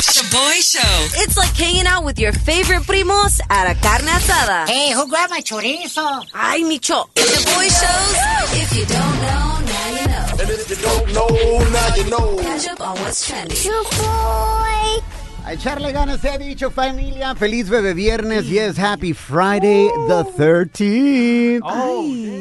Shaboy Show. It's like hanging out with your favorite primos at a carne asada. Hey, who grabbed my chorizo? Ay, Micho. Shaboy shows. If you don't know, now you know. And if you don't know, now you know. Catch up on what's trending. A echarle ganas se ha dicho familia. Feliz bebé viernes. Yes, happy Friday the 13th.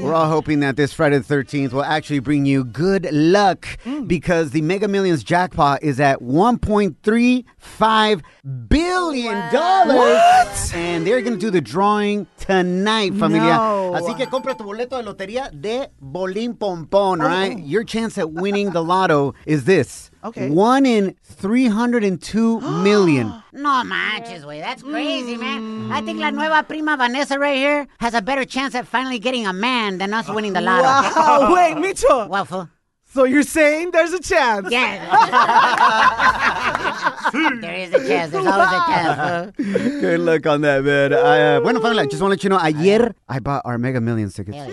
We're all hoping that this Friday the 13th will actually bring you good luck mm. because the Mega Millions jackpot is at 1.35 billion dollars. And they're going to do the drawing tonight, familia. No. Así que compra tu boleto de lotería de Bolín Pompón, oh. right? Your chance at winning the lotto is this. Okay. One in 302 million. No manches, way. That's crazy, man. I think la nueva prima Vanessa right here has a better chance at finally getting a man than us winning the lotto. Wow, wait, Micho. Waffle. So you're saying there's a chance? Yeah. there is a chance. There's always a chance. fool. Good luck on that, man. I, uh, bueno, familia, just want to let you know, ayer I bought our Mega Millions tickets. Yeah.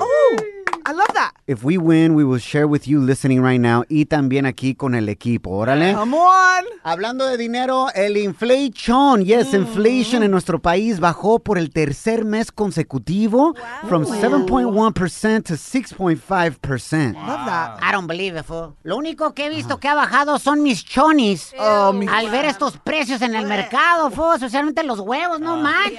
That. If we win, we will share with you listening right now y también aquí con el equipo. Órale. Come on. Hablando de dinero, el inflation, yes, inflation en nuestro país bajó por el tercer mes consecutivo from 7.1% to 6.5%. Love that. I don't believe it, fool. Lo único que he visto que ha bajado son mis chonis. Oh, mi- Al ver estos precios en el mercado, fool, especialmente los huevos, no manches.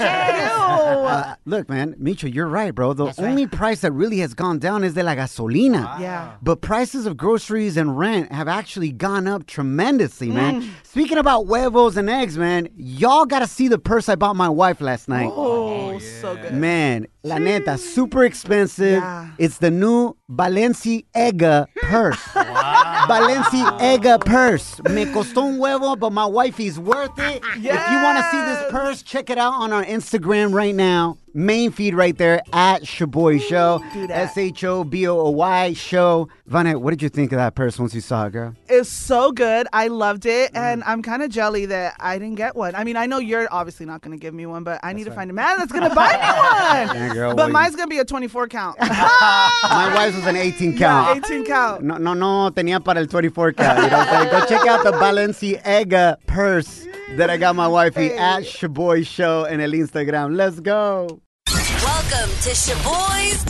Uh, look, man, Micho, you're right, bro. The That's right. only price that really has gone down is de la gasolina. Yeah. But prices of groceries and rent have actually gone up tremendously, man. Mm. Speaking about huevos and eggs, man, y'all got to see the purse I bought my wife last night. Oh, oh so good. Man, la neta, super expensive. Yeah. It's the new Balenciaga purse. Balenciaga purse. Me costó un huevo, but my wifey's worth it. If you want to see this purse, check it out on our Instagram right now. Main feed right there at Shaboy Show. Do that. S H O B O O Y Show. Vanette, what did you think of that purse once you saw it, girl? It's so good. I loved it, Mm. and I'm kind of jelly that I didn't get one. I mean, I know you're obviously not going to give me one, but I need to find a man that's going to buy me one. Yeah, girl, but well, mine's going to be a 24 count. My wife's was an 18 count. 18 count. No, no, no, tenía para el 24 count. You know what I'm saying? Go check out the Balenciaga purse that I got my wifey at Shaboy Show and el Instagram. Let's go. Welcome to Shaboy's.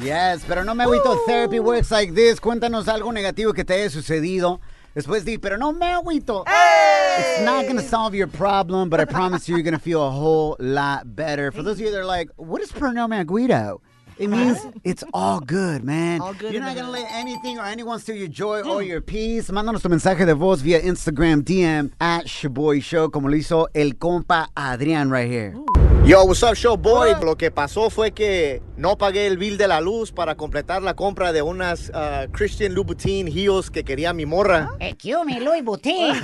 Yes, pero no me agüito. Therapy works like this. Cuéntanos algo negativo que te haya sucedido. Después di, pero no me agüito. It's not going to solve your problem, but I promise you, you're going to feel a whole lot better. For those of you that are like, what is per no me agüito? It means it's all good, man. All good You're not going to let anything or anyone steal your joy or your peace. Mándanos tu mensaje de voz via Instagram DM at Shaboy Show, como lo hizo el compa Adrián right here. Yo, what's up, show boy? Lo que pasó fue que no pagué el bill de la luz para completar la compra de unas uh, Christian Louboutin heels que quería mi morra. Eh, ¿qué hubo, mi? Louis Vuitton.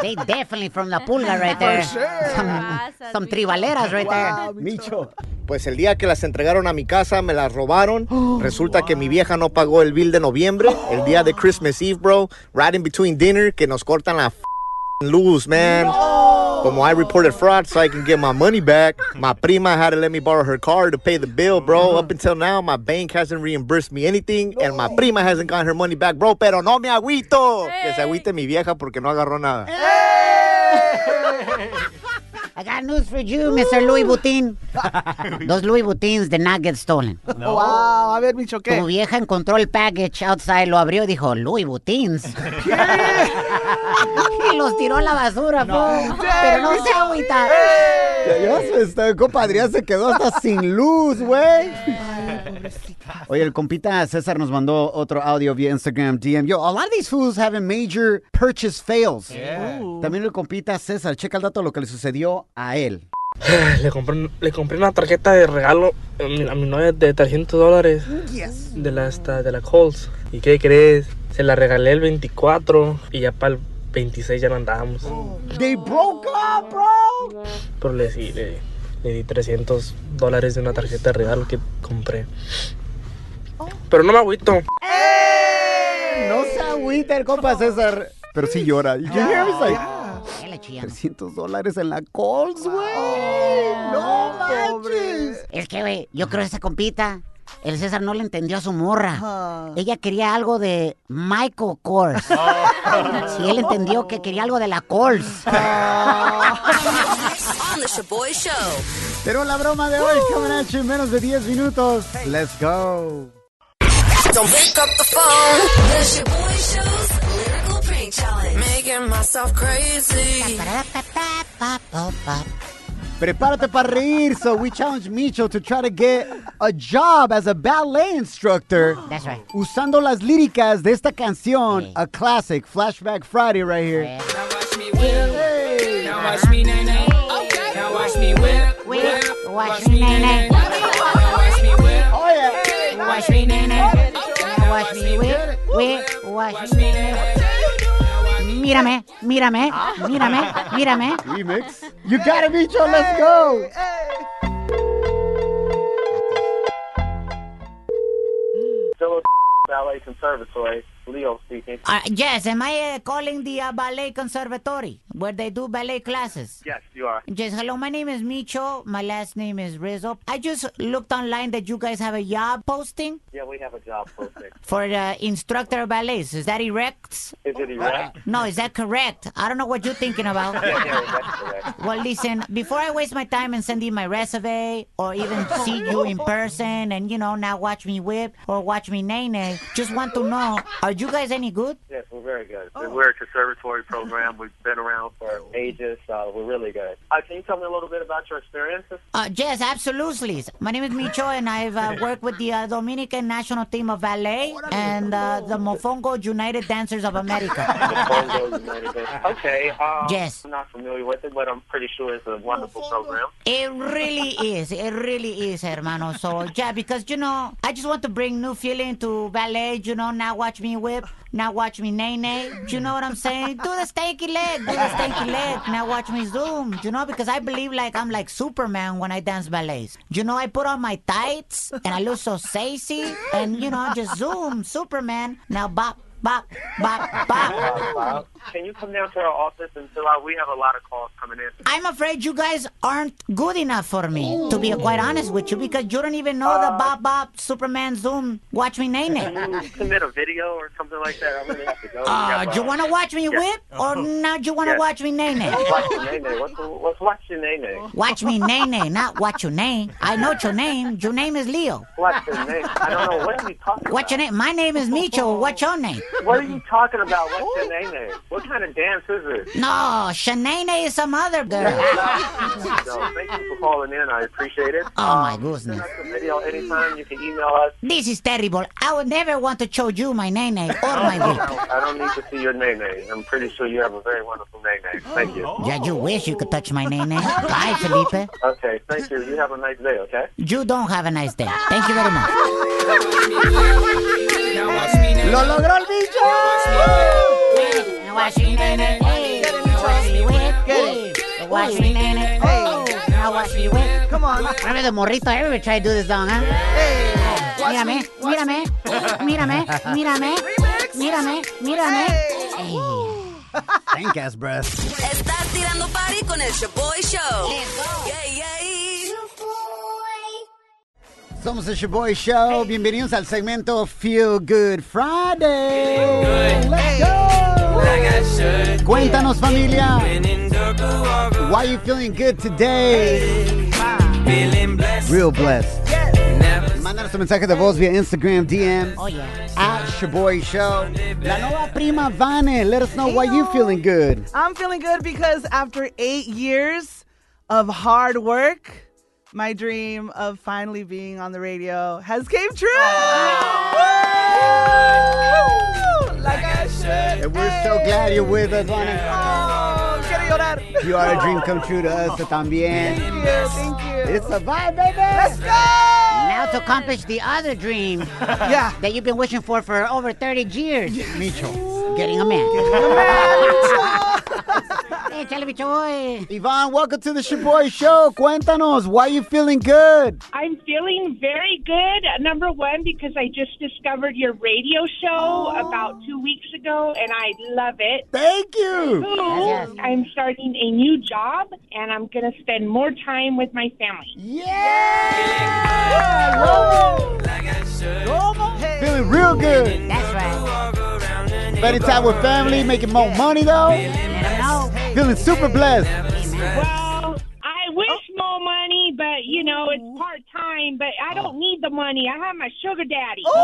they definitely from La Pulga right there. Some, some tribaleras right there. Micho. Pues el día que las entregaron a mi casa me las robaron. Resulta que mi vieja no pagó el bill de noviembre, el día de Christmas Eve, bro. Right in between dinner, que nos cortan la f- luz, man. Como I reported fraud so I can get my money back. My prima had to let me borrow her car to pay the bill, bro. Up until now, my bank hasn't reimbursed me anything, and my prima hasn't gotten her money back, bro. Pero no me agüito. Que se agüite mi vieja porque no agarró nada. I got news for you, Mr. Louis Vuitton. Those Louis Vuittons did not get stolen. Wow, a ver, Micho, Tu ¿qué? vieja encontró el package outside, lo abrió y dijo, Louis Vuittons. y los tiró a la basura, po. Pero no se agüita. Ya, ya se está, compa Adrián se quedó hasta sin luz, güey. Oye, el compita César nos mandó otro audio vía Instagram DM. Yo, a lot of these fools having major purchase fails. También el compita César, checa el dato de lo que le sucedió a él. Le compré, le compré una tarjeta de regalo a mi, a mi novia de 300 dólares de la, esta, de la Coles. ¿Y qué crees? Se la regalé el 24 y ya para el 26 ya no andábamos. They broke up, bro. Pero le, sí, le, le di 300 dólares de una tarjeta de regalo que compré. Pero no me agüito. No se agüita el compa César. Pero sí llora. You can hear him, he's like, ¿Qué le chillamos? 300 dólares en la Coles, güey. no manches. Es que, güey, yo creo que esa compita el César no le entendió a su morra. Ella quería algo de Michael Kors. Sí, él entendió que quería algo de la Kors. On the Shaboy Show. Pero la broma de hoy, you en menos de 10 minutos. Let's go. Don't pick up the phone. The Shaboy Show's lyrical prank challenge. Making myself crazy. Prepárate para reír, so we challenge Micho to try to get a job as a ballet instructor. That's right. Usando las líricas de esta canción, Sí. a classic, Flashback Friday right here. Eh, Now watch me nay nay. Now watch me whip, Whip, whip. watch me nay nay. Now watch me whip. Oh, yeah. Watch me, nene. Watch me, whip, whip. Watch me, nene. Mírame, mírame, mírame, mírame. Remix. You gotta it, Micho. Let's go. Phillips Ballet Conservatory, Leo speaking. Uh, yes, am I uh, calling the uh, ballet conservatory where they do ballet classes? Yes, you are. Yes, hello, my name is Micho. My last name is Rizzo. I just looked online that you guys have a job posting Yeah, we have a job posting. for uh, instructor of ballets. Is that erect? Is it erect? No, is that correct? I don't know what you're thinking about. Yeah, yeah, that's correct. Well, listen, before I waste my time and send you my resume or even see you in person and, you know, now watch me whip or watch me nay nay, just want to know, are you guys any good? Yes, we're very good. We're a conservatory program. We've been around for ages. so we're really good. Uh, can you tell me a little bit about your experiences? Uh, yes, absolutely. My name is Micho, and I've uh, worked with the uh, Dominican national team of ballet and uh, the Mofongo United Dancers of America. Congo United States. Okay. Um, Yes. I'm not familiar with it, but I'm pretty sure it's a wonderful program. It really is. It really is, hermano. So, yeah, because, you know, I just want to bring new feeling to ballet. You know, now watch me whip. Now watch me nay nay. You know what I'm saying? Do the stanky leg. Do the stanky leg. Now watch me zoom. Do You know, because I believe like I'm like Superman when I dance ballets. Do You know, I put on my tights and I look so sexy. And, you know, just zoom. Superman. Now bop, bop, bop, bop. Uh, can you come down to our office and fill out? We have a lot of calls coming in. I'm afraid you guys aren't good enough for me, to be quite honest with you, because you don't even know the Bop Bop, Superman Zoom, Watch Me Nay Nay. Submit a video or something like that? I really have to go. Uh, do you want to watch me whip, or now do you want to Yes. watch me Nay Nay? Watch your name. What's, what's watch your name? Watch me Nay Nay, not watch your name. I know your name. Your name is Leo. What's your name? I don't know. What are you talking about? What's your name? My name is Micho. What's your name? What are you talking about? What's your name? What kind of dance is it? No, Shanae is some other girl. So, thank you for calling in. I appreciate it. Oh, my Um, goodness. Send us a video anytime. You can email us. This is terrible. I would never want to show you my Nay Nay or my I don't, I don't need to see your name. I'm pretty sure you have a very wonderful name. Thank you. Yeah, you wish you could touch my Nay Nay. Bye, Felipe. Okay, thank you. You have a nice day, okay? You don't have a nice day. Thank you very much. Now watch me nay. ¡Lo logró el bicho! Watch me, nene. Hey, watch me whip. Hey, watch me, nene. Hey, now watch me whip. Come on. Remember the morrito? Everybody try to do this song, huh? Hey. Mírame, mírame, mírame, mírame, mírame, mírame. Hey. Thank ass breath. Estás tirando party con el Shaboy Show. Yay, yay. Somos el Shaboy Show. Bienvenidos al segmento Feel Good Friday. Let's go. Like. Cuéntanos, familia. Been in Durga, Why you feeling good today? feeling blessed. Real blessed. Never Mándanos tu mensaje de voz via Instagram DM Oh, yeah. at Shaboy Show. La nueva prima Vane. Let us know why you feeling good. I'm feeling good because after eight years of hard work, my dream of finally being on the radio has came true. Woo! Like I should. And we're so glad you're with us, Vane. Oh, quiero llorar. You are a dream come true to us también. Thank you. Thank you. It's a vibe, baby. Let's go. Now to accomplish the other dream Yeah. that you've been wishing for for over 30 years, Micho, getting a man. Échale, bicho boy. Yvonne, welcome to the Shaboy Show. Cuéntanos, why you feeling good? I'm feeling very good. Number one, because I just discovered your radio show about two weeks ago, and I love it. Thank you. Two, I'm starting a new job, and I'm going to spend more time with my family. Yeah. Feeling real good. That's right. Spending time with family, making more money though. Let 'em know. Feeling super blessed. Well, I wish more money, but you know it's part time. But I don't need the money. I have my sugar daddy. Oh,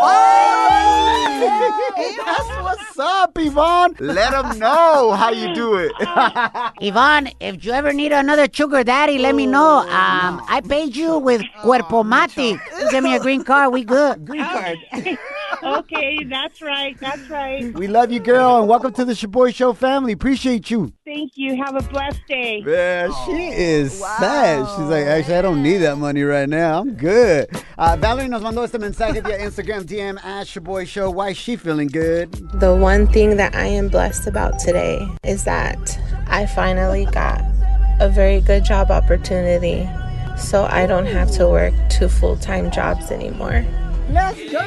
That's what's up, Yvonne. Let them know how you do it. Yvonne, if you ever need another sugar daddy, let me know. Um, I paid you with Cuerpo Matic. Give me a green card, we good. Green card. okay, that's right. That's right. We love you, girl, and welcome to the Shaboy Show family. Appreciate you. Thank you. Have a blessed day. Yeah, she is sad. She's like, actually, I don't need that money right now. I'm good. Uh, Valerie nos mandó este mensaje via Instagram DM at Shaboy Show. Why is she feeling good? The one thing that I am blessed about today is that I finally got a very good job opportunity. So I don't have to work two full time jobs anymore. Let's go!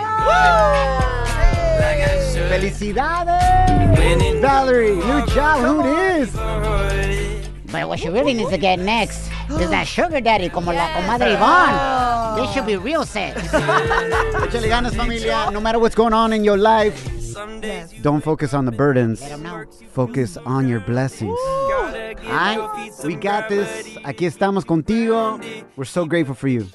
Felicidades! Valerie, new job, who it is? But what she really needs to get next is that sugar daddy, como la comadre Yvonne. Oh. This should be real sex. Échale ganas, familia. No matter what's going on in your life, don't focus on the burdens. Focus on your blessings. Alright? We got this. Aquí estamos contigo. We're so grateful for you.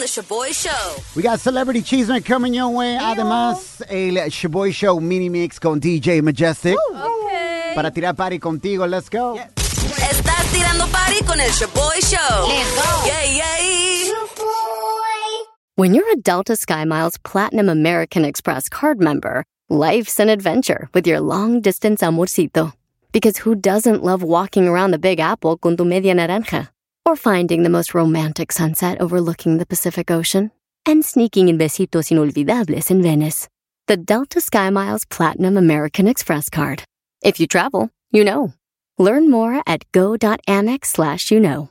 The Shaboy Show. We got Celebrity Cheeseman coming your way. Además, el Shaboy Show mini mix con DJ Majestic. Okay. Para tirar party contigo. Let's go. Estás tirando party con el Shaboy Show. Let's go. Yay, yay. When you're a Delta SkyMiles Platinum American Express card member, life's an adventure with your long distance amorcito. Because who doesn't love walking around the Big Apple con tu media naranja? Or finding the most romantic sunset overlooking the Pacific Ocean? And sneaking in besitos inolvidables in Venice. The Delta SkyMiles Platinum American Express card. If you travel, you know. Learn more at go.amex slash you know.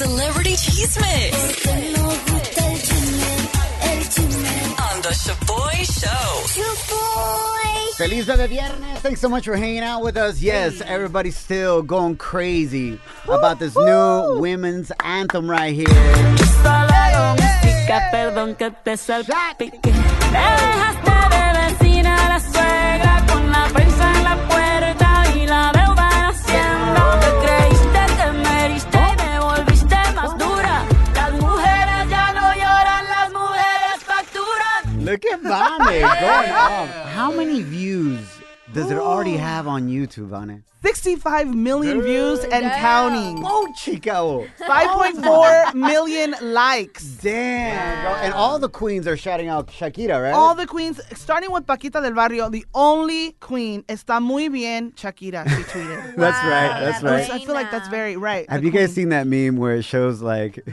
Celebrity Cheese Mix. On the Shaboy Show. Feliz Bebe Viernes. Thanks so much for hanging out with us. Yes, everybody's still going crazy about this new women's anthem right here. Perdón does it already have on YouTube, Vane? 65 million views and counting. Oh, chico. 5.4 million likes. Damn, bro. And all the queens are shouting out Shakira, right? All the queens, starting with Paquita del Barrio, the only queen, está muy bien, Shakira, she tweeted. That's right, that's right. I feel like that's very right. Have you guys seen that meme where it shows like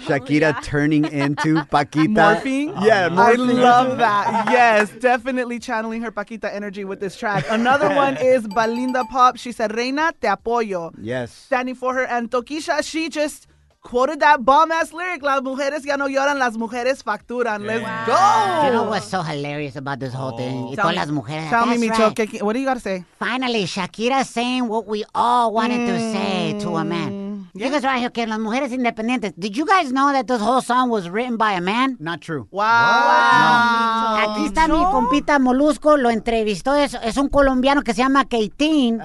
Shakira turning into Paquita? Morphing? Yeah, I morphing. love that. Yes, definitely channeling her Paquita energy with this track. Another one is Belinda Pop. She said, Reina, te apoyo. Yes. Standing for her. And Tokischa, she just quoted that bomb ass lyric. Las mujeres ya no lloran, las mujeres facturan. Let's go. You know what's so hilarious about this whole thing? Y Tell todas me- las mujeres. Tell me, That's Micho, right. que- what do you got to say? Finally, Shakira saying what we all wanted to say to a Mm, man. You guys right here, que las mujeres independientes. Did you guys know that this whole song was written by a man? Not true. Wow. Aquí está mi compita Molusco, lo entrevistó, es, es un colombiano que se llama Keitín.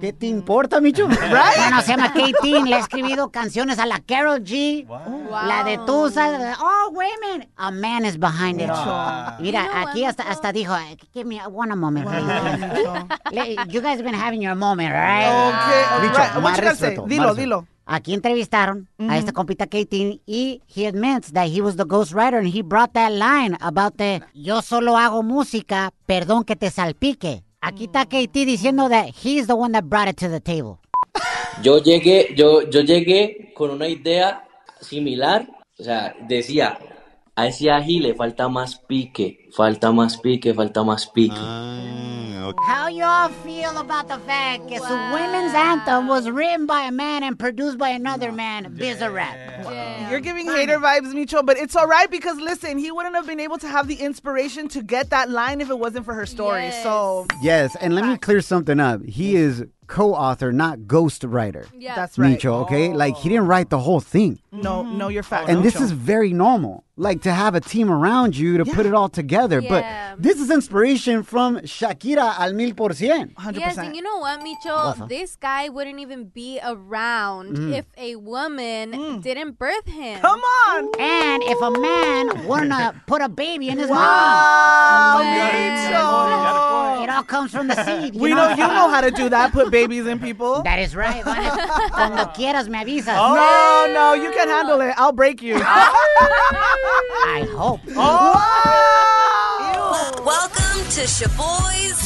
¿Qué te importa, Micho? Bueno, se llama Keitín, le ha escribido canciones a la Carol G. La de Tusa, all women. A man is behind it all. Mira, aquí hasta, hasta dijo, eh, give me one moment. Le- you guys have been having your moment, right? Okay, Micho, right. What you say? respeto, Dilo, más dilo. Aquí entrevistaron a este compita Katie y he admits that he was the ghostwriter and he brought that line about the yo solo hago música, perdón que te salpique. Aquí está Katie diciendo that he's the one that brought it to the table. Yo llegué, yo, yo llegué con una idea similar, o sea, decía, a ese ají le falta más pique, falta más pique, falta más pique. Ah, How y'all feel about the fact that the women's anthem was written by a man and produced by another man, Bizarrap? You're giving hater vibes, Micho, but it's all right because listen, he wouldn't have been able to have the inspiration to get that line if it wasn't for her story. So Yes, and let me clear something up. He is co-author, not ghost writer. Yeah. That's right. Micho, okay? Like he didn't write the whole thing. no, no, you're mm-hmm. fat. And this Micho. is very normal. Like to have a team around you to put it all together. Yeah. But this is inspiration from Shakira al mil por cien. Yes, and you know what, Micho? What? This guy wouldn't even be around Mm. if a woman didn't birth him. Come on! And if a man wouldn't uh, put a baby in his Wow, mom. It all comes from the seed. You We know you know how to do that. Put babies in people. That is right. Cuando quieras me avisas. No, no, you can handle it. I'll break you. I hope. Welcome to Shaboy's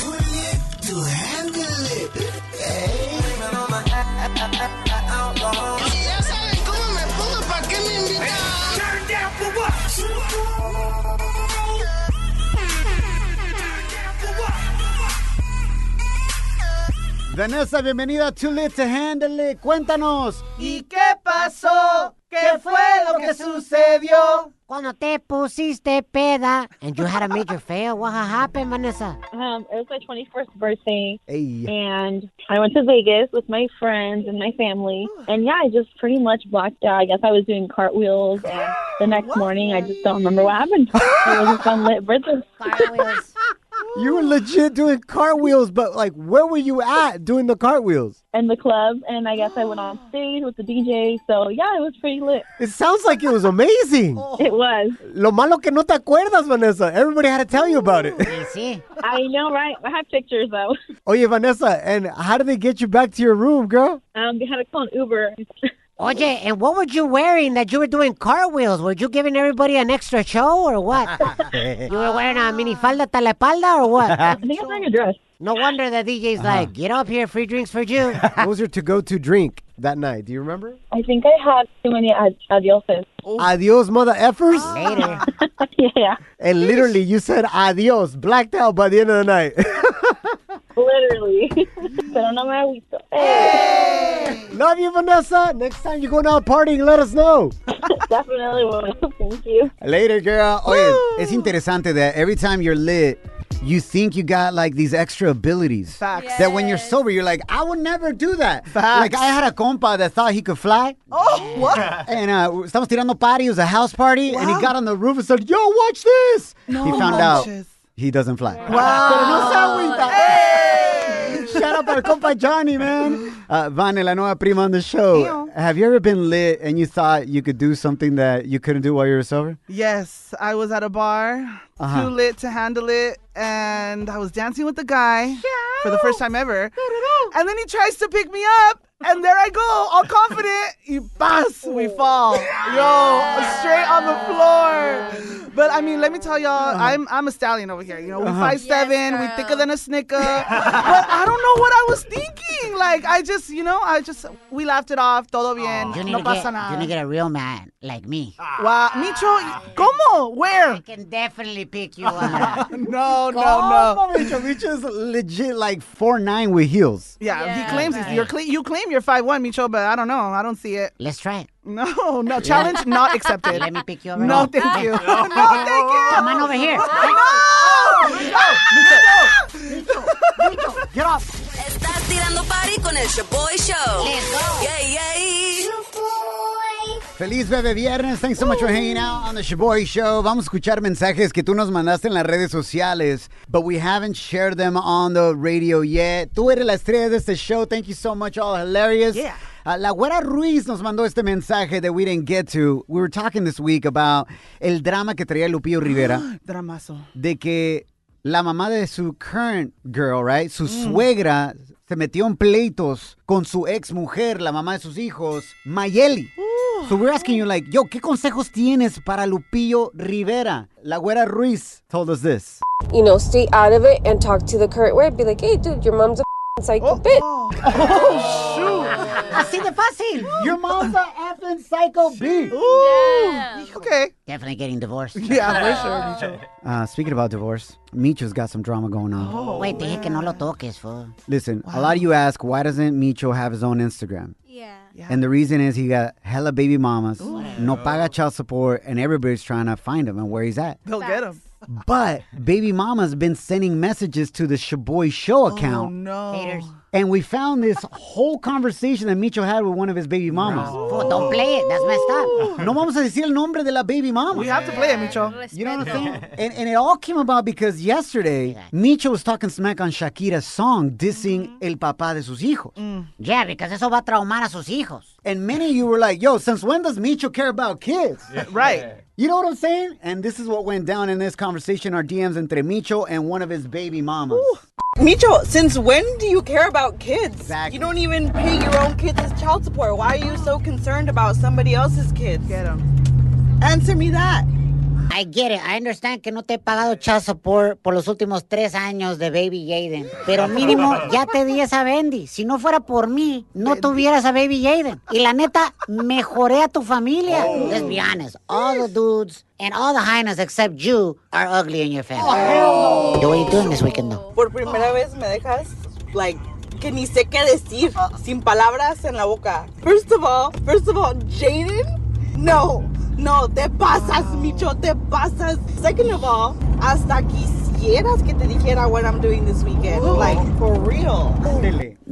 Ya saben cómo me pongo, ¿para qué me invitan? Turn down for what? Vanessa, bienvenida to Lit to Handle It. Cuéntanos. ¿Y qué pasó? ¿Qué fue lo que sucedió? Cuando te pusiste peda and you had a major fail, what happened, Vanessa? Um, it was my 21st birthday, Hey. and I went to Vegas with my friends and my family. And yeah, I just pretty much blacked out. I guess I was doing cartwheels, and the next morning, I just don't remember what happened. It was a fun lit birthday. You were legit doing cartwheels, but like, where were you at doing the cartwheels? In the club, and I guess I went on stage with the DJ. So yeah, it was pretty lit. It sounds like it was amazing. It was. Lo malo que no te acuerdas, Vanessa. Everybody had to tell you about it. I know, right? I have pictures though. Oye, Vanessa, and how did they get you back to your room, girl? Um, they had to call an Uber. Oye, and what were you wearing that you were doing cartwheels? Were you giving everybody an extra show or what? you were wearing a minifalda hasta la espalda or what? I think I was wearing a dress. No wonder the DJ's uh-huh. like, get up here, free drinks for you. what was your to-go-to drink that night? Do you remember? I think I had too many ad- adioses. Oh. Adios, mother effers. Later. yeah, And literally, you said adios, blacked out by the end of the night. Literally. Pero no me agüito. Love you, Vanessa. Next time you're going out partying, let us know. Definitely will. Thank you. Later, girl. Oye, es interesante that every time you're lit, you think you got like these extra abilities. Facts. That when you're sober, you're like, I would never do that. Facts. Like I had a compa that thought he could fly. Oh, what? And uh, estamos tirando party. It was a house party, and he got on the roof and said, "Yo, watch this." No he found out he doesn't fly. Wow. Pero no se agüita. Hey! Shout out para compa Johnny, man. Uh, Vane, la nueva prima on the show. Have you ever been lit and you thought you could do something that you couldn't do while you were sober? Yes, I was at a bar, Uh-huh. too lit to handle it, and I was dancing with the guy for the first time ever. And then he tries to pick me up, and there I go, all confident. You pass, we fall. Yo, straight on the floor. But I mean, let me tell y'all, uh-huh. I'm I'm a stallion over here. You know, we Uh-huh. five seven, we thicker than a snicker. but I don't know what I was thinking. Like I just, you know, I just we laughed it off. Todo bien. You need, no to pasa get, nada. you need to get a real man like me. Ah. Wow, Micho, ah. ¿cómo? Where? I can definitely pick you up. no, no, no. Micho, Micho's legit like four nine with heels. Yeah, he claims he's you're cle- you claim you're five one, Micho, but I don't know. I don't see it. Let's try it. No, no challenge not accepted. Let me pick you up. No, thank you. no, thank you. Come on over here. Oh, Get off. Estás tirando party con el Shaboy Show. Let's go. Yay, yay. Feliz Bebe Viernes. Thanks so much for hanging out on the Shaboy Show. Vamos a escuchar mensajes que tú nos mandaste en las redes sociales, but we haven't shared them on the radio yet. Tú eres la estrella de este show. Thank you so much, all hilarious. Yeah. Uh, la Güera Ruiz nos mandó este mensaje that we didn't get to. We were talking this week about el drama que traía Lupillo Rivera Dramazo. de que la mamá de su current girl, right? Su suegra se metió en pleitos con su ex mujer, la mamá de sus hijos, Mayeli. So we're asking you like, yo, ¿qué consejos tienes para Lupillo Rivera? La Güera Ruiz told us this. you know, stay out of it and talk to the current wife. Be like, hey, dude, your mom's a psycho bitch. Oh, shoot. Así de fácil. Your mom's a effing psycho bitch. Okay. Definitely getting divorced. Yeah, for sure, Micho. Uh, speaking about divorce, Micho's got some drama going on. Wait, dije que no lo toques, fool. Listen, a lot of you ask, why doesn't Micho have his own Instagram? Yeah. And the reason is he got hella baby mamas, no paga child support, and everybody's trying to find him and where he's at. They'll get him. But baby mama's been sending messages to the Shaboy Show oh, account. Oh, no. Haters. And we found this whole conversation that Micho had with one of his baby mamas. Fool, don't play it. That's messed up. No vamos a decir el nombre de la baby mama. We have to play it, Micho. You know what I'm saying? And, and it all came about because yesterday, Micho was talking smack on Shakira's song, dissing mm-hmm. el papá de sus hijos. Mm. Yeah, because eso va a traumar a sus hijos. And many of you were like, yo, since when does Micho care about kids? Right. You know what I'm saying? And this is what went down in this conversation, our DMs entre Micho and one of his baby mamas. Micho, since when do you care about kids? You don't even pay your own kids as child support. Why are you so concerned about somebody else's kids? Get them. Answer me that. I get it. I understand que no te he pagado child support por los últimos tres años de Baby Jaden. Pero mínimo ya te di esa Bendy. Si no fuera por mí, no tuvieras a Baby Jaden. Y la neta, mejoré a tu familia. Let's be honest. All the dudes and all the hyenas except you are ugly in your family. Yo, what are you doing this weekend though? Por primera vez me dejas, like, que ni sé qué decir, sin palabras en la boca. First of all, first of all, Jaden? No, no, te pasas, ah. Micho, te pasas. Second of all, hasta quisieras que te dijera what I'm doing this weekend. Oh. Like, for real.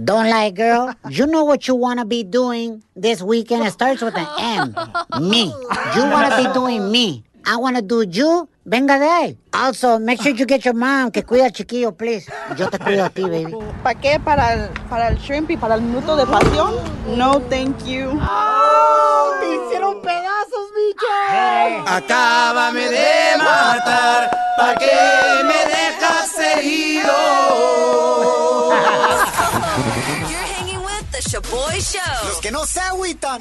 Don't lie, girl. You know what you want to be doing this weekend. It starts with an M. Me. You want to be doing me. I want to do you. Venga de ahí. Also, make sure you get your mom que cuida al chiquillo, please. Yo te cuido a ti, baby. ¿Para qué? ¿Para el, ¿Para el shrimp y para el minuto de pasión? No, thank you. ¡Te hicieron pedazos, Micho! Acábame de matar, ¿pa' qué me dejas herido? You're hanging with the Shaboy Show. Los que no se agüitan.